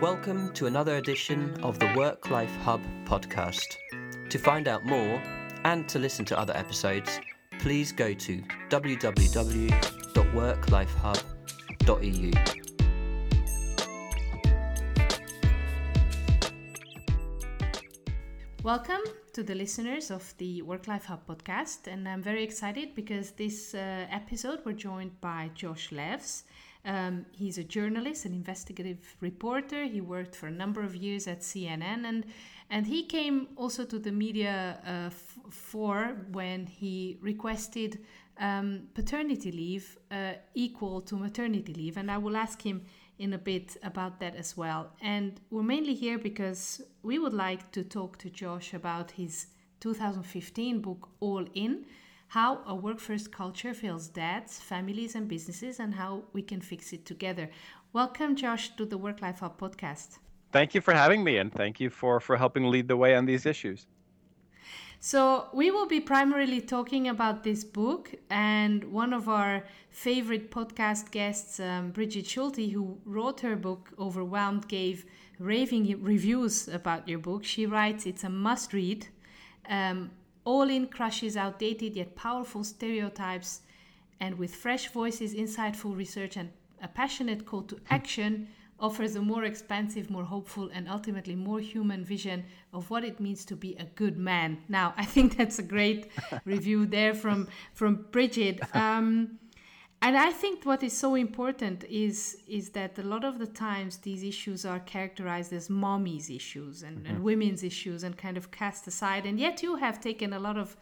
Welcome to another edition of the Work Life Hub podcast. To find out more and to listen to other episodes, please go to www.worklifehub.eu. Welcome to the listeners of the Work Life Hub podcast, and I'm very excited because this uh, episode we're joined by Josh Levs. Um, he's a journalist, an investigative reporter. He worked for a number of years at CNN, and and he came also to the media uh, f- for when he requested um, paternity leave uh, equal to maternity leave, and I will ask him in a bit about that as well. And we're mainly here because we would like to talk to Josh about his 2015 book All In how a work first culture fails dads, families, and businesses, and how we can fix it together. Welcome, Josh, to the Work Life Hub podcast. Thank you for having me, and thank you for, for helping lead the way on these issues. So, we will be primarily talking about this book, and one of our favorite podcast guests, um, Brigid Schulte, who wrote her book Overwhelmed, gave raving reviews about your book. She writes it's a must read. Um, all in crushes outdated yet powerful stereotypes, and with fresh voices, insightful research, and a passionate call to action, offers a more expansive, more hopeful, and ultimately more human vision of what it means to be a good man. Now, I think that's a great review there from from Brigid. Um, and I think what is so important is is that a lot of the times these issues are characterized as mommy's issues and, mm-hmm. and women's issues and kind of cast aside. And yet you have taken a lot of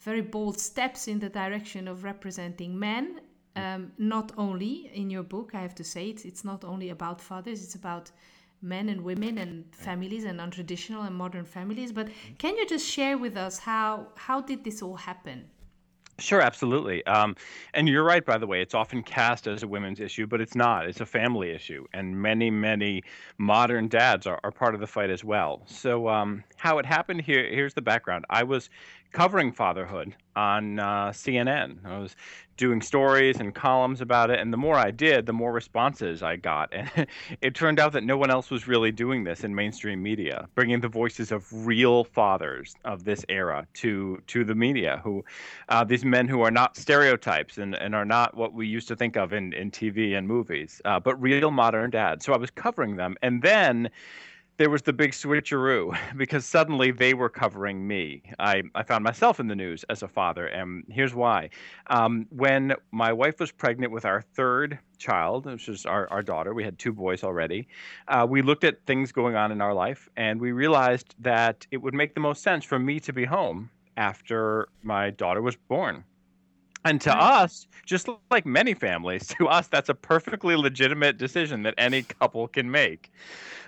very bold steps in the direction of representing men. Um, not only in your book, I have to say, it's, it's not only about fathers, it's about men and women and families and untraditional and modern families. But mm-hmm. can you just share with us how how did this all happen? Sure, absolutely. Um, and you're right, by the way, it's often cast as a women's issue, but it's not. It's a family issue. And many, many modern dads are, are part of the fight as well. So, um, how it happened here, here's the background. I was covering fatherhood on uh, CNN. I was doing stories and columns about it, and the more I did, the more responses I got. And it turned out that no one else was really doing this in mainstream media, bringing the voices of real fathers of this era to to the media, who uh, these men who are not stereotypes and, and are not what we used to think of in, in TV and movies, uh, but real modern dads. So I was covering them, and then there was the big switcheroo because suddenly they were covering me. I, I found myself in the news as a father, and here's why. Um, when my wife was pregnant with our third child, which is our, our daughter, we had two boys already, uh, we looked at things going on in our life, and we realized that it would make the most sense for me to be home after my daughter was born. And to us, just like many families, to us, that's a perfectly legitimate decision that any couple can make.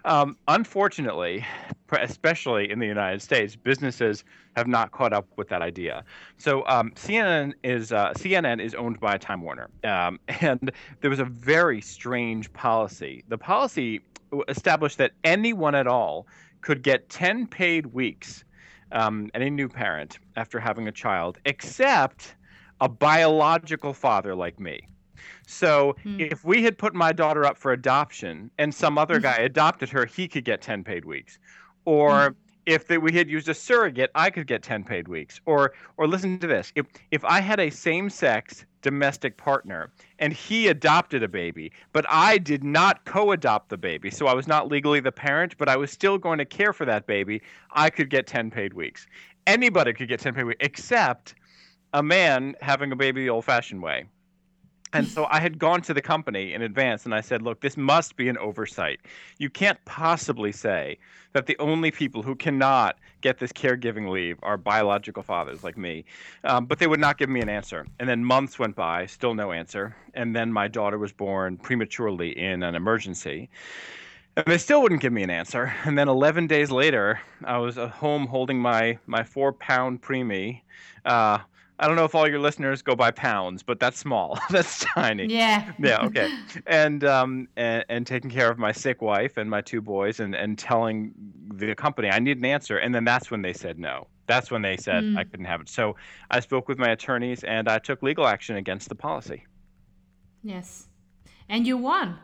Um, unfortunately, especially in the United States, businesses have not caught up with that idea. So um, CNN is uh, CNN is owned by Time Warner, um, and there was a very strange policy. The policy established that anyone at all could get 10 paid weeks, um, any new parent after having a child, except a biological father like me. So hmm. if we had put my daughter up for adoption and some other hmm. guy adopted her, he could get 10 paid weeks. Or hmm. if the, we had used a surrogate, I could get 10 paid weeks. Or or listen to this. If if I had a same-sex domestic partner and he adopted a baby, but I did not co-adopt the baby, so I was not legally the parent, but I was still going to care for that baby, I could get 10 paid weeks. Anybody could get 10 paid weeks except a man having a baby the old fashioned way. And so I had gone to the company in advance and I said, look, this must be an oversight. You can't possibly say that the only people who cannot get this caregiving leave are biological fathers like me. Um, but they would not give me an answer. And then months went by, still no answer. And then my daughter was born prematurely in an emergency. And they still wouldn't give me an answer. And then 11 days later, I was at home holding my, my four pound preemie. Uh, I don't know if all your listeners go by pounds, but that's small. that's tiny. Yeah. yeah. Okay. And um and, and taking care of my sick wife and my two boys and and telling the company I need an answer, and then that's when they said no. That's when they said mm. I couldn't have it. So I spoke with my attorneys and I took legal action against the policy. Yes. and you won.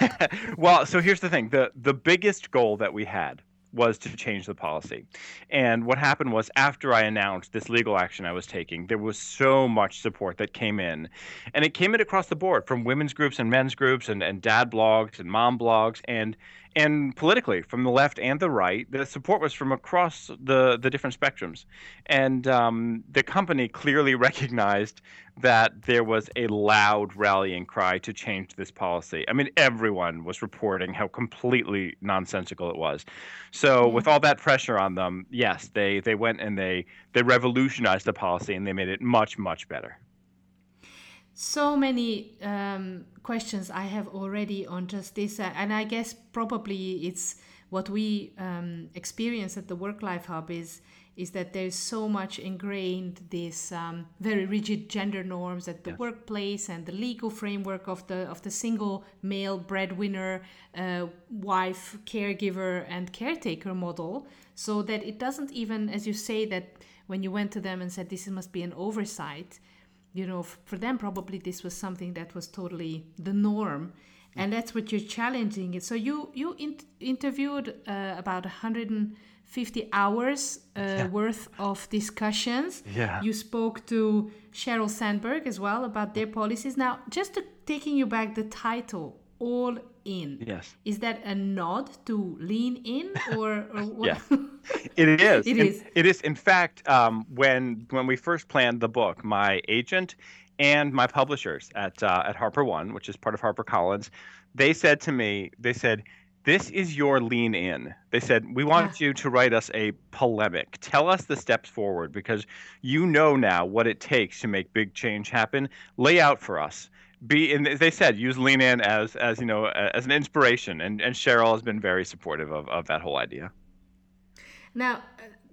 well, so here's the thing: the the biggest goal that we had was to change the policy. And what happened was after I announced this legal action I was taking, there was so much support that came in. And it came in across the board from women's groups and men's groups and, and dad blogs and mom blogs and and politically from the left and the right the support was from across the the different spectrums. And um, the company clearly recognized that there was a loud rallying cry to change this policy. I mean everyone was reporting how completely nonsensical it was. So mm-hmm. with all that pressure on them yes they they went and they they revolutionized the policy and they made it much much better so many um, questions I have already on just this, uh, and I guess probably it's what we um, experience at the Work Life Hub is is that there's so much ingrained this um, very rigid gender norms at the yes. workplace and the legal framework of the of the single male breadwinner, uh, wife, caregiver, and caretaker model, so that it doesn't even, as you say, that when you went to them and said this must be an oversight you know, for them, probably this was something that was totally the norm. And that's what you're challenging it. So you you in- interviewed uh, about 150 hours uh, yeah. worth of discussions. Yeah. You spoke to Sheryl Sandberg as well about their policies. Now, just to, taking you back, the title all in. Yes. Is that a nod to lean in or, or what? yeah. It is. it is. It is. In fact, um, when when we first planned the book, my agent and my publishers at uh, at Harper One, which is part of Harper Collins, they said to me, they said, "This is your lean in." They said, "We want yeah. you to write us a polemic. Tell us the steps forward because you know now what it takes to make big change happen. Lay out for us." Be and as they said use lean in as as you know as an inspiration. And and Sheryl has been very supportive of, of that whole idea. Now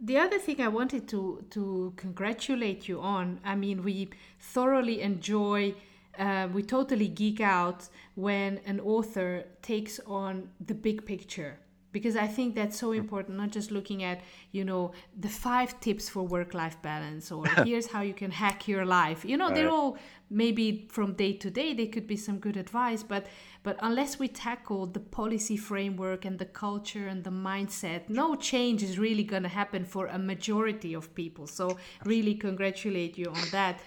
the other thing I wanted to to congratulate you on I mean we thoroughly enjoy uh, we totally geek out when an author takes on the big picture because I think that's so important. Not just looking at you know the five tips for work-life balance or here's how you can hack your life. You know, right. they're all maybe from day to day they could be some good advice, but but unless we tackle the policy framework and the culture and the mindset, no change is really going to happen for a majority of people. So, really congratulate you on that.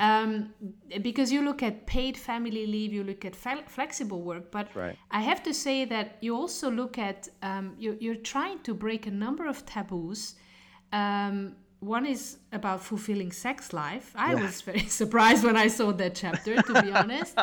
Um, because you look at paid family leave, you look at flexible work, but right. I have to say that you also look at, um, you, you're trying to break a number of taboos. Um, one is about fulfilling sex life. I yeah. was very surprised when I saw that chapter, to be honest.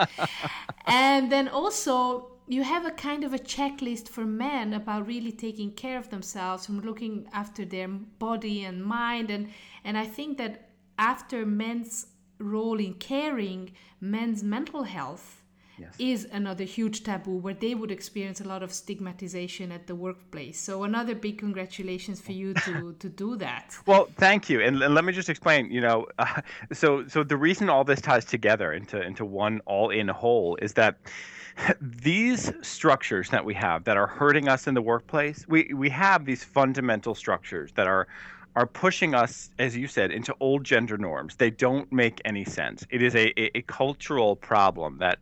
And then also, you have a kind of a checklist for men about really taking care of themselves, from looking after their body and mind. And, and I think that after men's role in caring, men's mental health yes. is another huge taboo where they would experience a lot of stigmatization at the workplace. So another big congratulations for you to to do that. Well, thank you, and, and let me just explain. You know, uh, so so the reason all this ties together into into one all-in whole is that these structures that we have that are hurting us in the workplace, we we have these fundamental structures that are are pushing us, as you said, into old gender norms. They don't make any sense. It is a, a, a cultural problem that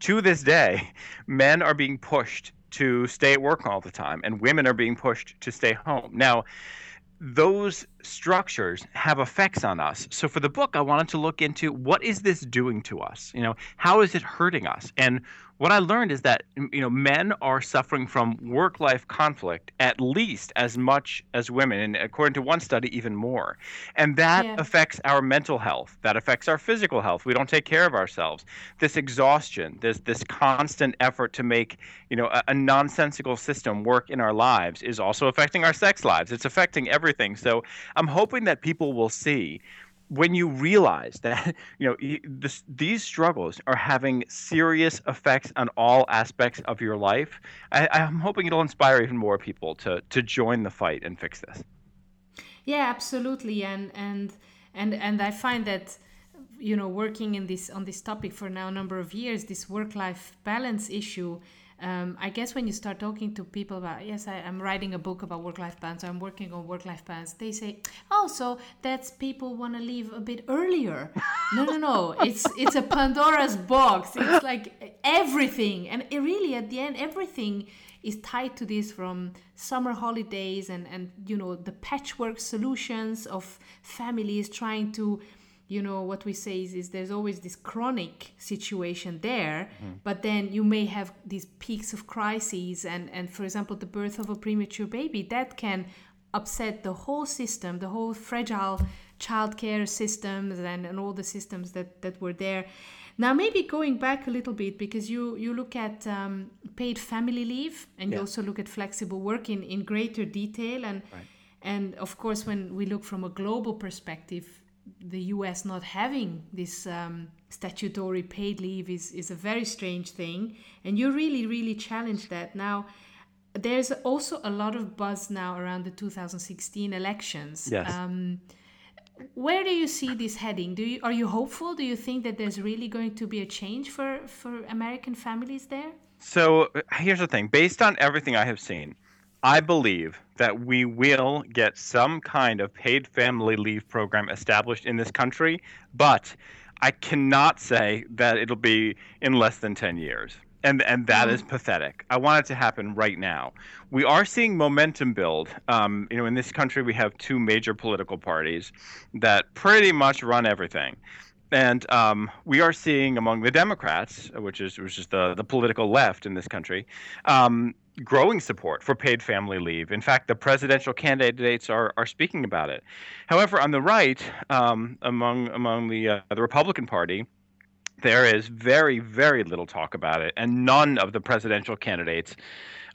to this day, men are being pushed to stay at work all the time, and women are being pushed to stay home. Now, those structures have effects on us. So for the book, I wanted to look into what is this doing to us? You know, how is it hurting us? And what I learned is that you know men are suffering from work-life conflict at least as much as women, and according to one study, even more. And that yeah. affects our mental health. That affects our physical health. We don't take care of ourselves. This exhaustion, this this constant effort to make you know a, a nonsensical system work in our lives, is also affecting our sex lives. It's affecting everything. So I'm hoping that people will see when you realize that you know this, these struggles are having serious effects on all aspects of your life, I, I'm hoping it'll inspire even more people to to join the fight and fix this. Yeah, absolutely, and and and and I find that you know working in this on this topic for now a number of years, this work life balance issue um, I guess when you start talking to people about, yes, I, am writing a book about work life balance, I'm working on work life balance, they say, oh, so that's people want to leave a bit earlier. no, no, no. It's, it's a Pandora's box. It's like everything. And it really, at the end, everything is tied to this from summer holidays and, and you know the patchwork solutions of families trying to you know what we say is, is there's always this chronic situation there mm. but then you may have these peaks of crises and and for example the birth of a premature baby that can upset the whole system the whole fragile childcare systems and, and all the systems that that were there now maybe going back a little bit because you you look at um, paid family leave and yeah. you also look at flexible work in in greater detail and right. and of course when we look from a global perspective the US not having this um, statutory paid leave is, is a very strange thing. And you really, really challenge that. Now, there's also a lot of buzz now around the 2016 elections. Yes. Um, where do you see this heading? Do you are you hopeful? Do you think that there's really going to be a change for for American families there? So here's the thing: based on everything I have seen, I believe that we will get some kind of paid family leave program established in this country, but I cannot say that it'll be in less than 10 years. And, and that mm. is pathetic. I want it to happen right now. We are seeing momentum build. Um, you know, in this country, we have two major political parties that pretty much run everything and um, we are seeing among the Democrats, which is which is the the political left in this country, um, growing support for paid family leave. In fact, the presidential candidates are, are speaking about it. However, on the right, um, among among the uh, the Republican Party, there is very very little talk about it, and none of the presidential candidates.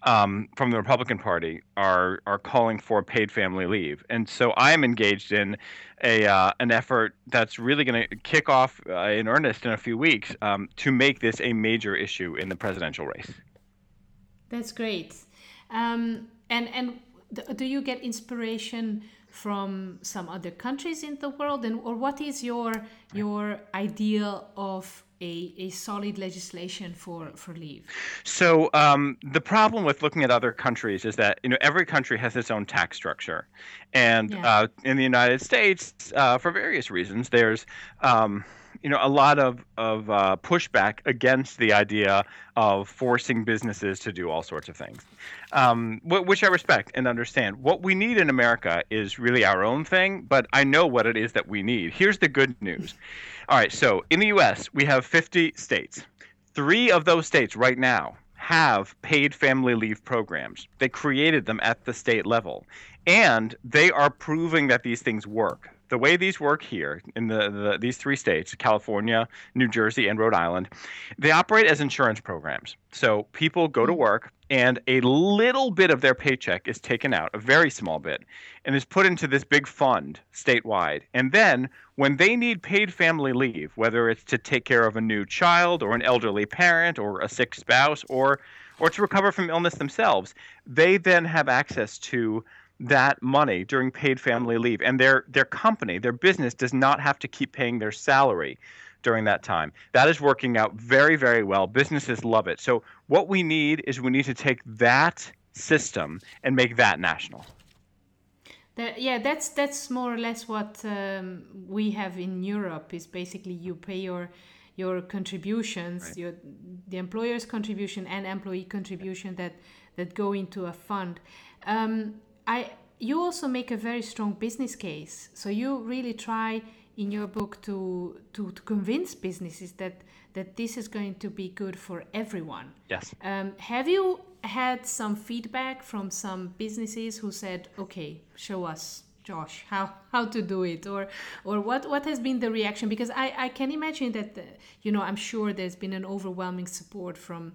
Um, from the Republican Party are are calling for paid family leave, and so I am engaged in a uh, an effort that's really going to kick off uh, in earnest in a few weeks um, to make this a major issue in the presidential race. That's great. Um, and and do you get inspiration from some other countries in the world, and or what is your your ideal of a, a solid legislation for, for leave? So um, the problem with looking at other countries is that you know every country has its own tax structure, and yeah. uh, in the United States, uh, for various reasons, there's um, you know a lot of of uh, pushback against the idea of forcing businesses to do all sorts of things, um, which I respect and understand. What we need in America is really our own thing, but I know what it is that we need. Here's the good news. All right, so in the U.S. we have 50 states. Three of those states right now have paid family leave programs. They created them at the state level. And they are proving that these things work the way these work here in the, the, these three states california new jersey and rhode island they operate as insurance programs. So people go to mm. work and a little bit of their paycheck is taken out a very small bit and is put into this big fund statewide. And then when they need paid family leave whether it's to take care of a new child or an elderly parent or a sick spouse or or to recover from illness themselves they then have access to that money during paid family leave. And their their company their business does not have to keep paying their salary during that time. That is working out very very well. Businesses love it. So what we need is we need to take that system and make that national. That, yeah that's that's more or less what um, we have in europe is basically you pay your your contributions right. your the employer's contribution and employee contribution that that go into a fund. Um, I you also make a very strong business case. So you really try in your book to to, to convince businesses that that this is going to be good for everyone. Yes. Um, have you had some feedback from some businesses who said, "Okay, show us, Josh, how how to do it," or or what what has been the reaction? Because I I can imagine that the, uh, you know I'm sure there's been an overwhelming support from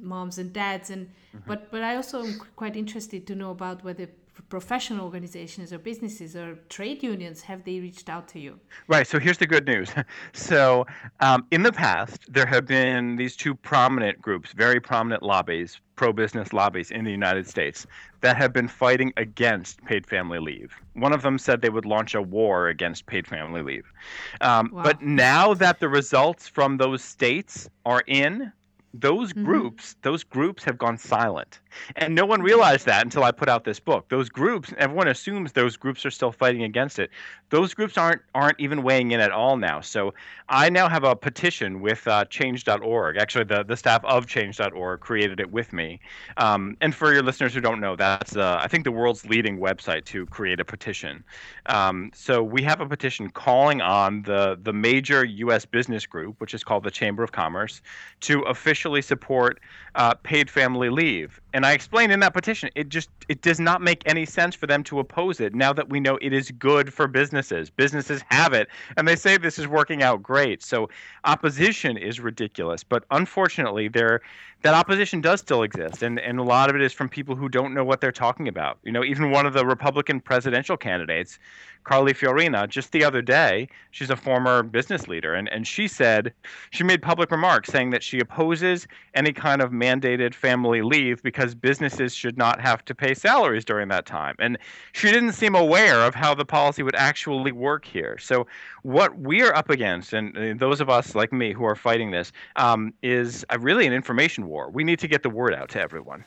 moms and dads and mm-hmm. but but I also am quite interested to know about whether professional organizations or businesses or trade unions have they reached out to you? Right so here's the good news. So um, in the past there have been these two prominent groups very prominent lobbies pro-business lobbies in the united states that have been fighting against paid family leave. One of them said they would launch a war against paid family leave. Um, wow. but now that the results from those states are in those mm-hmm. groups those groups have gone silent. And no one realized that until i put out this book. Those groups everyone assumes those groups are still fighting against it. Those groups aren't aren't even weighing in at all now. So i now have a petition with uh, change.org actually the, the staff of change.org created it with me. Um, and for your listeners who don't know that's uh, i think the world's leading website to create a petition. Um, so we have a petition calling on the the major us business group which is called the chamber of commerce to officially officially support uh, paid family leave. And I explained in that petition, it just it does not make any sense for them to oppose it now that we know it is good for businesses. Businesses have it, and they say this is working out great. So opposition is ridiculous, but unfortunately, there that opposition does still exist, and and a lot of it is from people who don't know what they're talking about. You know, even one of the Republican presidential candidates Carly Fiorina just the other day. She's a former business leader, and, and she said she made public remarks saying that she opposes any kind of mandated family leave because businesses should not have to pay salaries during that time. And she didn't seem aware of how the policy would actually work here. So, what we're up against, and those of us like me who are fighting this, um, is really an information war. We need to get the word out to everyone.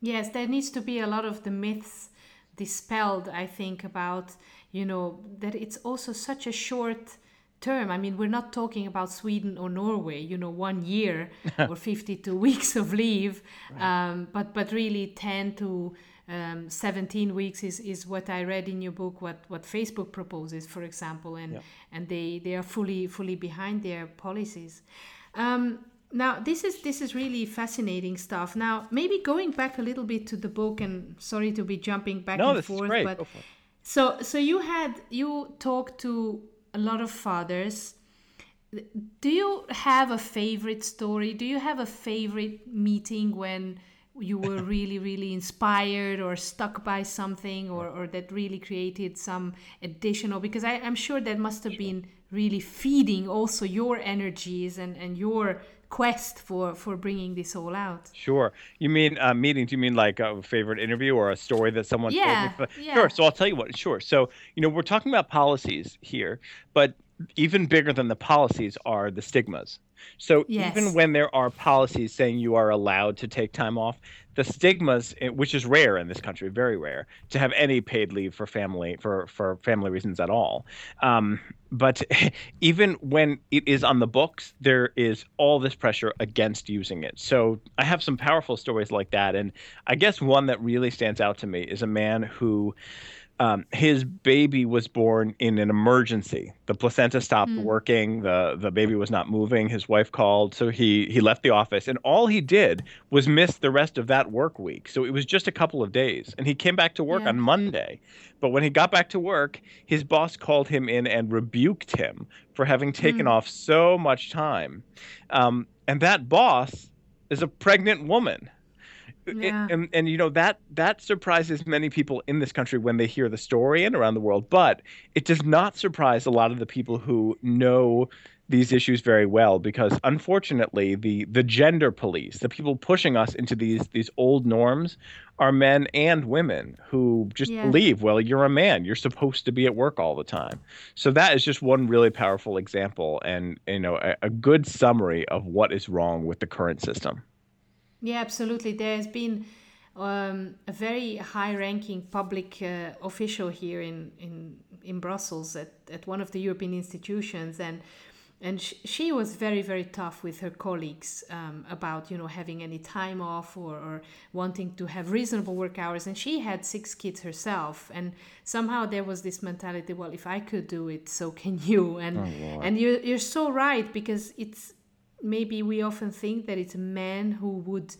Yes, there needs to be a lot of the myths dispelled, I think, about you know that it's also such a short term i mean we're not talking about sweden or norway you know one year or 52 weeks of leave right. um, but but really 10 to um, 17 weeks is, is what I read in your book, what, what Facebook proposes, for example, and, yeah. and they, they are fully fully behind their policies. Um, now this is this is really fascinating stuff. Now maybe going back a little bit to the book, and sorry to be jumping back no, and forth, but so so you had you talked to a lot of fathers. Do you have a favorite story? Do you have a favorite meeting when you were really really inspired or stuck by something or, or that really created some additional because I, i'm sure that must have been really feeding also your energies and, and your quest for for bringing this all out. Sure. You mean uh, meeting? Do you mean like a favorite interview or a story that someone yeah, told me? Yeah. Sure. So I'll tell you what. Sure. So you know we're talking about policies here, but even bigger than the policies are the stigmas. So yes. even when there are policies saying you are allowed to take time off, the stigmas, eh, which is rare in this country, very rare, to have any paid leave for family for for family reasons at all. Um, but even when it is on the books, there is all this pressure against using it. So I have some powerful stories like that, and I guess one that really stands out to me is a man who um, his baby was born in an emergency. The placenta stopped mm. working. the The baby was not moving. His wife called, so he he left the office, and all he did was miss the rest of that work week. So it was just a couple of days, and he came back to work yeah. on Monday. But when he got back to work, his boss called him in and rebuked him for having taken mm. off so much time. Um, and that boss is a pregnant woman yeah. and, and you know that that surprises many people in this country when they hear the story and around the world but it does not surprise a lot of the people who know these issues very well because unfortunately the the gender police the people pushing us into these these old norms are men and women who just yeah. believe well you're a man you're supposed to be at work all the time so that is just one really powerful example and you know a, a good summary of what is wrong with the current system yeah, absolutely. There's been um, a very high-ranking public uh, official here in, in in Brussels at, at one of the European institutions, and and sh- she was very very tough with her colleagues um, about you know having any time off or, or wanting to have reasonable work hours. And she had six kids herself, and somehow there was this mentality: well, if I could do it, so can you. And oh, and you you're so right because it's maybe we often think that it's men who would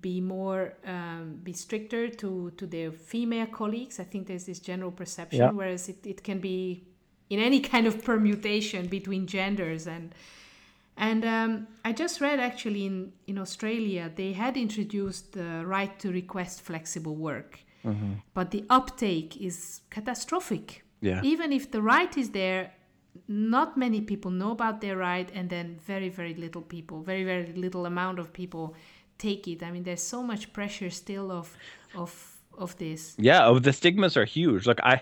be more um, be stricter to to their female colleagues i think there's this general perception yeah. whereas it, it can be in any kind of permutation between genders and and um, i just read actually in in australia they had introduced the right to request flexible work mm-hmm. but the uptake is catastrophic yeah. even if the right is there not many people know about their right and then very very little people very very little amount of people take it. I mean there's so much pressure still of of of this. Yeah oh, the stigmas are huge. Like i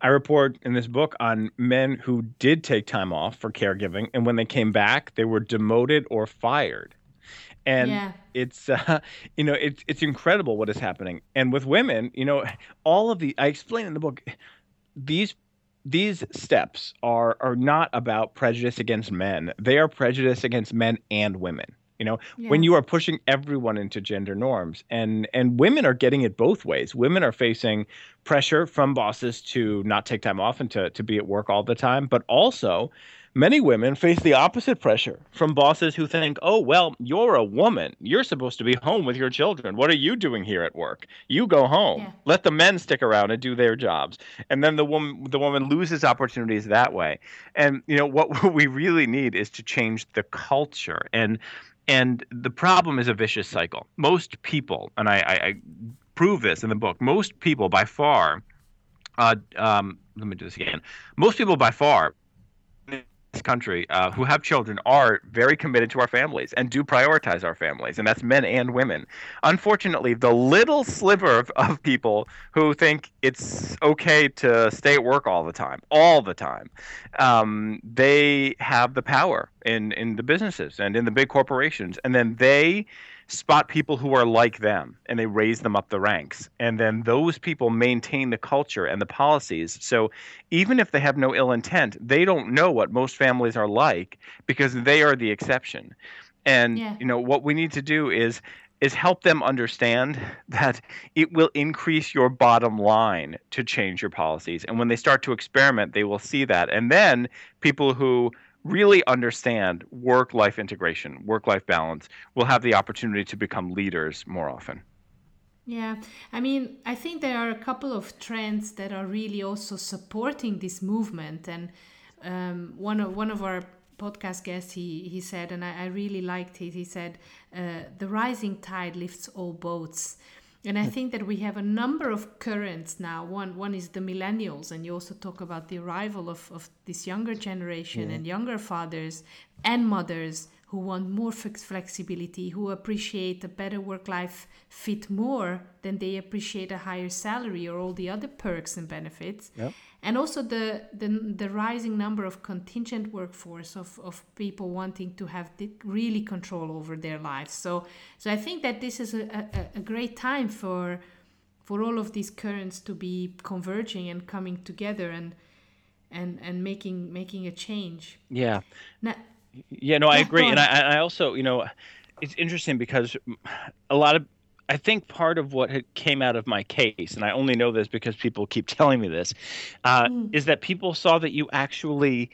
i report in this book on men who did take time off for caregiving and when they came back they were demoted or fired. And yeah. it's uh, you know it's it's incredible what is happening. And with women you know all of the i explain in the book these these steps are are not about prejudice against men. They are prejudice against men and women you know? Yeah. when you are pushing everyone into gender norms and and women are getting it both ways. Women are facing pressure from bosses to not take time off and to, to be at work all the time but also Many women face the opposite pressure from bosses who think, oh, well, you're a woman. You're supposed to be home with your children. What are you doing here at work? You go home. Yeah. Let the men stick around and do their jobs. And then the woman the woman loses opportunities that way. And you know what we really need is to change the culture. And and the problem is a vicious cycle. Most people, and I, I, I prove this in the book, most people by far uh, um, let me do this again. Most people by far this country uh, who have children are very committed to our families and do prioritize our families, and that's men and women. Unfortunately, the little sliver of, of people who think it's okay to stay at work all the time, all the time, um, they have the power in, in the businesses and in the big corporations, and then they spot people who are like them and they raise them up the ranks. And then those people maintain the culture and the policies. So even if they have no ill intent, they don't know what most families are like because they are the exception. And yeah. you know what we need to do is is help them understand that it will increase your bottom line to change your policies. And when they start to experiment, they will see that. And then people who really understand work life integration, work life balance, will have the opportunity to become leaders more often. Yeah, I mean, I think there are a couple of trends that are really also supporting this movement. And um, one of one of our podcast guests, he he said, and I, I really liked it. He said, uh, "The rising tide lifts all boats." And I think that we have a number of currents now. One one is the millennials, and you also talk about the arrival of, of this younger generation yeah. and younger fathers and mothers who want more flexibility, who appreciate a better work life fit more than they appreciate a higher salary or all the other perks and benefits. Yep. And also the, the, the rising number of contingent workforce of, of people wanting to have really control over their lives. So, so I think that this is a, a, a great time for, for all of these currents to be converging and coming together and, and, and making, making a change. Yeah. Now, yeah, no, I agree, and I, I also, you know, it's interesting because a lot of I think part of what came out of my case, and I only know this because people keep telling me this, uh, mm. is that people saw that you actually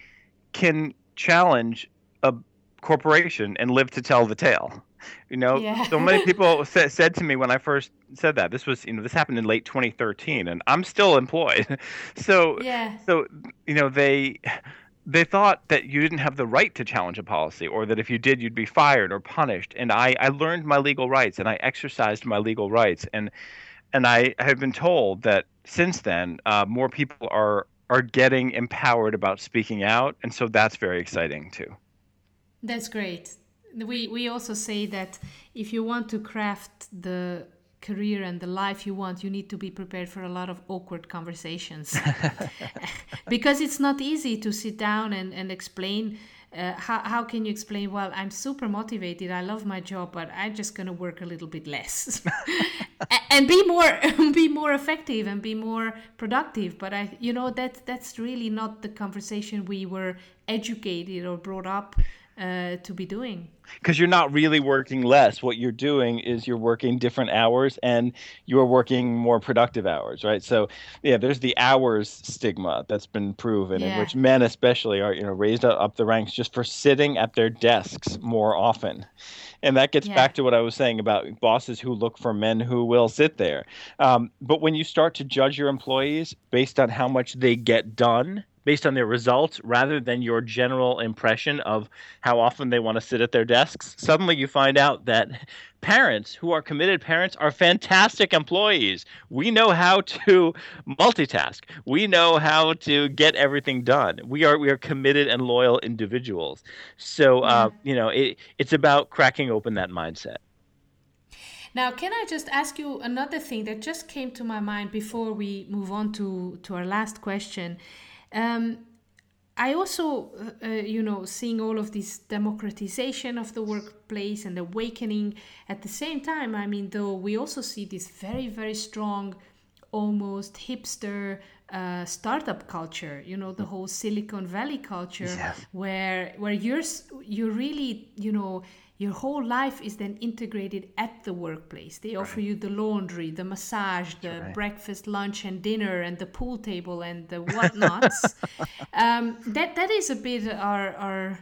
can challenge a corporation and live to tell the tale. You know, yeah. so many people sa- said to me when I first said that this was, you know, this happened in late 2013, and I'm still employed. so, yeah. so you know, they they thought that you didn't have the right to challenge a policy or that if you did you'd be fired or punished. And i, I learned my legal rights and i exercised my legal rights. And and i have been told that since then uh, more people are are getting empowered about speaking out. And so that's very exciting too. That's great. We we also say that if you want to craft the career and the life you want, you need to be prepared for a lot of awkward conversations. because it's not easy to sit down and, and explain. Uh, how, how can you explain well i'm super motivated i love my job but i'm just going to work a little bit less and be more be more effective and be more productive but i you know that that's really not the conversation we were educated or brought up uh, to be doing. Because you're not really working less. What you're doing is you're working different hours and you're working more productive hours, right? So, yeah, there's the hours stigma that's been proven, yeah. in which men especially are, you know, raised up the ranks just for sitting at their desks more often. And that gets yeah. back to what I was saying about bosses who look for men who will sit there. Um, but when you start to judge your employees based on how much they get done, based on their results rather than your general impression of how often they want to sit at their desks, suddenly you find out that parents who are committed parents are fantastic employees. We know how to multitask. We know how to get everything done. We are we are committed and loyal individuals. So uh, you know it, it's about cracking open that mindset. Now, can I just ask you another thing that just came to my mind before we move on to, to our last question? Um, I also, uh, uh, you know, seeing all of this democratization of the workplace and awakening at the same time. I mean, though we also see this very, very strong, almost hipster uh, startup culture. You know, the whole Silicon Valley culture, Yes. where where you're you're really, you know, your whole life is then integrated at the workplace. They offer you the laundry, the massage, the right. breakfast, lunch, and dinner, and the pool table and the whatnots. um, that that is a bit our our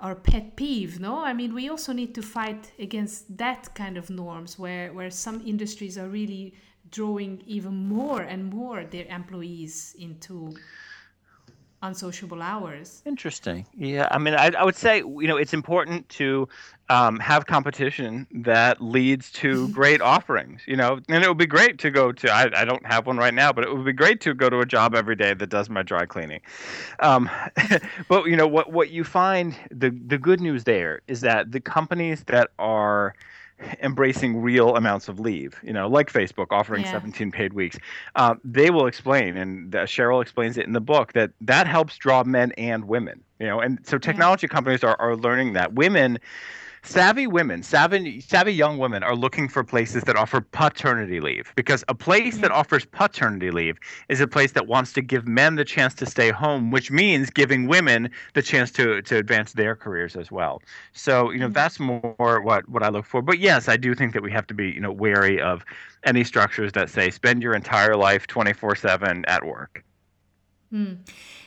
our pet peeve, no? I mean, we also need to fight against that kind of norms, where where some industries are really drawing even more and more their employees into unsociable hours. Interesting. Yeah, I mean, I, I would say you know it's important to um, have competition that leads to great offerings. You know, and it would be great to go to. I, I don't have one right now, but it would be great to go to a job every day that does my dry cleaning. Um, but you know what? What you find the the good news there is that the companies that are embracing real amounts of leave, you know, like Facebook offering Yeah. 17 paid weeks, uh, they will explain, and uh, Sheryl explains it in the book, that that helps draw men and women, you know, and so technology companies are, are learning that women. Savvy women, savvy, savvy young women are looking for places that offer paternity leave because a place that mm-hmm. offers paternity leave is a place that wants to give men the chance to stay home, which means giving women the chance to to advance their careers as well. So, you know, mm-hmm. that's more what what I look for. But yes, I do think that we have to be, you know, wary of any structures that say spend your entire life 24/7 at work. Hmm.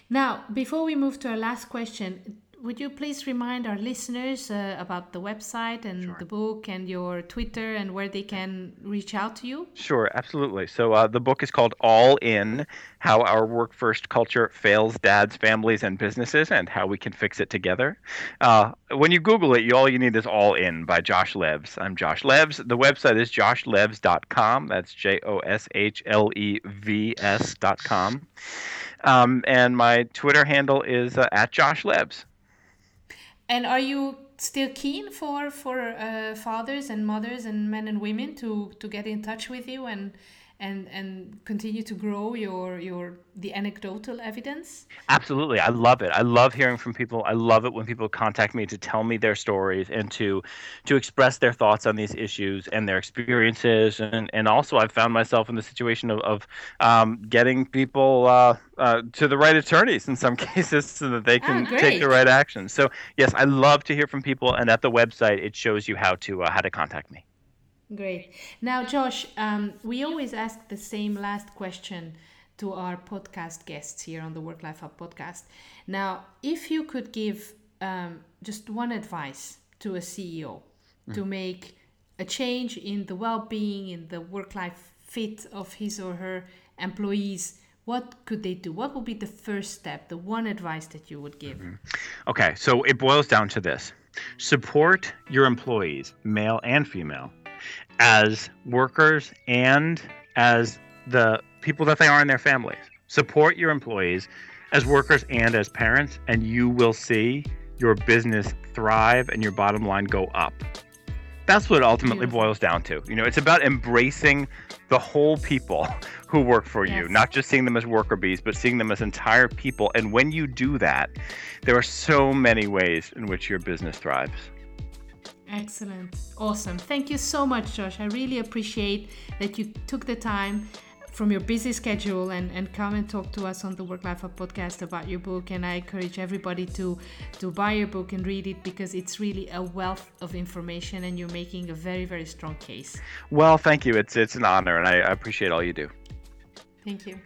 Now, before we move to our last question, would you please remind our listeners uh, about the website and the book and your Twitter and where they can reach out to you? Sure, absolutely. So uh, the book is called All In How Our Work First Culture Fails Dads, Families, and Businesses and How We Can Fix It Together. Uh, when you Google it, you, all you need is All In by Josh Levs. I'm Josh Levs. The website is joshlevs.com. That's J O S H L E V S.com. Um, and my Twitter handle is uh, at Josh Levs. And are you still keen for for uh, fathers and mothers and men and women to to get in touch with you and and and continue to grow your your the anecdotal evidence? Absolutely. I love it. I love hearing from people. I love it when people contact me to tell me their stories and to to express their thoughts on these issues and their experiences. And, and also, I've found myself in the situation of, of um, getting people uh, uh, to the right attorneys in some cases so that they can Ah, take the right action. So, yes, I love to hear from people. And at the website, it shows you how to uh, how to contact me. Great. Now, Josh, um, we always ask the same last question to our podcast guests here on the Work Life Hub podcast. Now, if you could give um, just one advice to a CEO to make a change in the well being, in the work life fit of his or her employees, what could they do? What would be the first step, the one advice that you would give? Okay, so it boils down to this support your employees, male and female, as workers and as the people that they are in their families. Support your employees as workers and as parents, and you will see your business thrive and your bottom line go up. That's what it ultimately Beautiful. boils down to. You know, it's about embracing the whole people who work for you, not just seeing them as worker bees, but seeing them as entire people. And when you do that, there are so many ways in which your business thrives. Excellent. Awesome. Thank you so much, Josh. I really appreciate that you took the time from your busy schedule and, and come and talk to us on the Work Life Hub podcast about your book. And I encourage everybody to, to buy your book and read it because it's really a wealth of information and you're making a very, very strong case. Well, thank you. It's it's an honor, and I appreciate all you do. Thank you.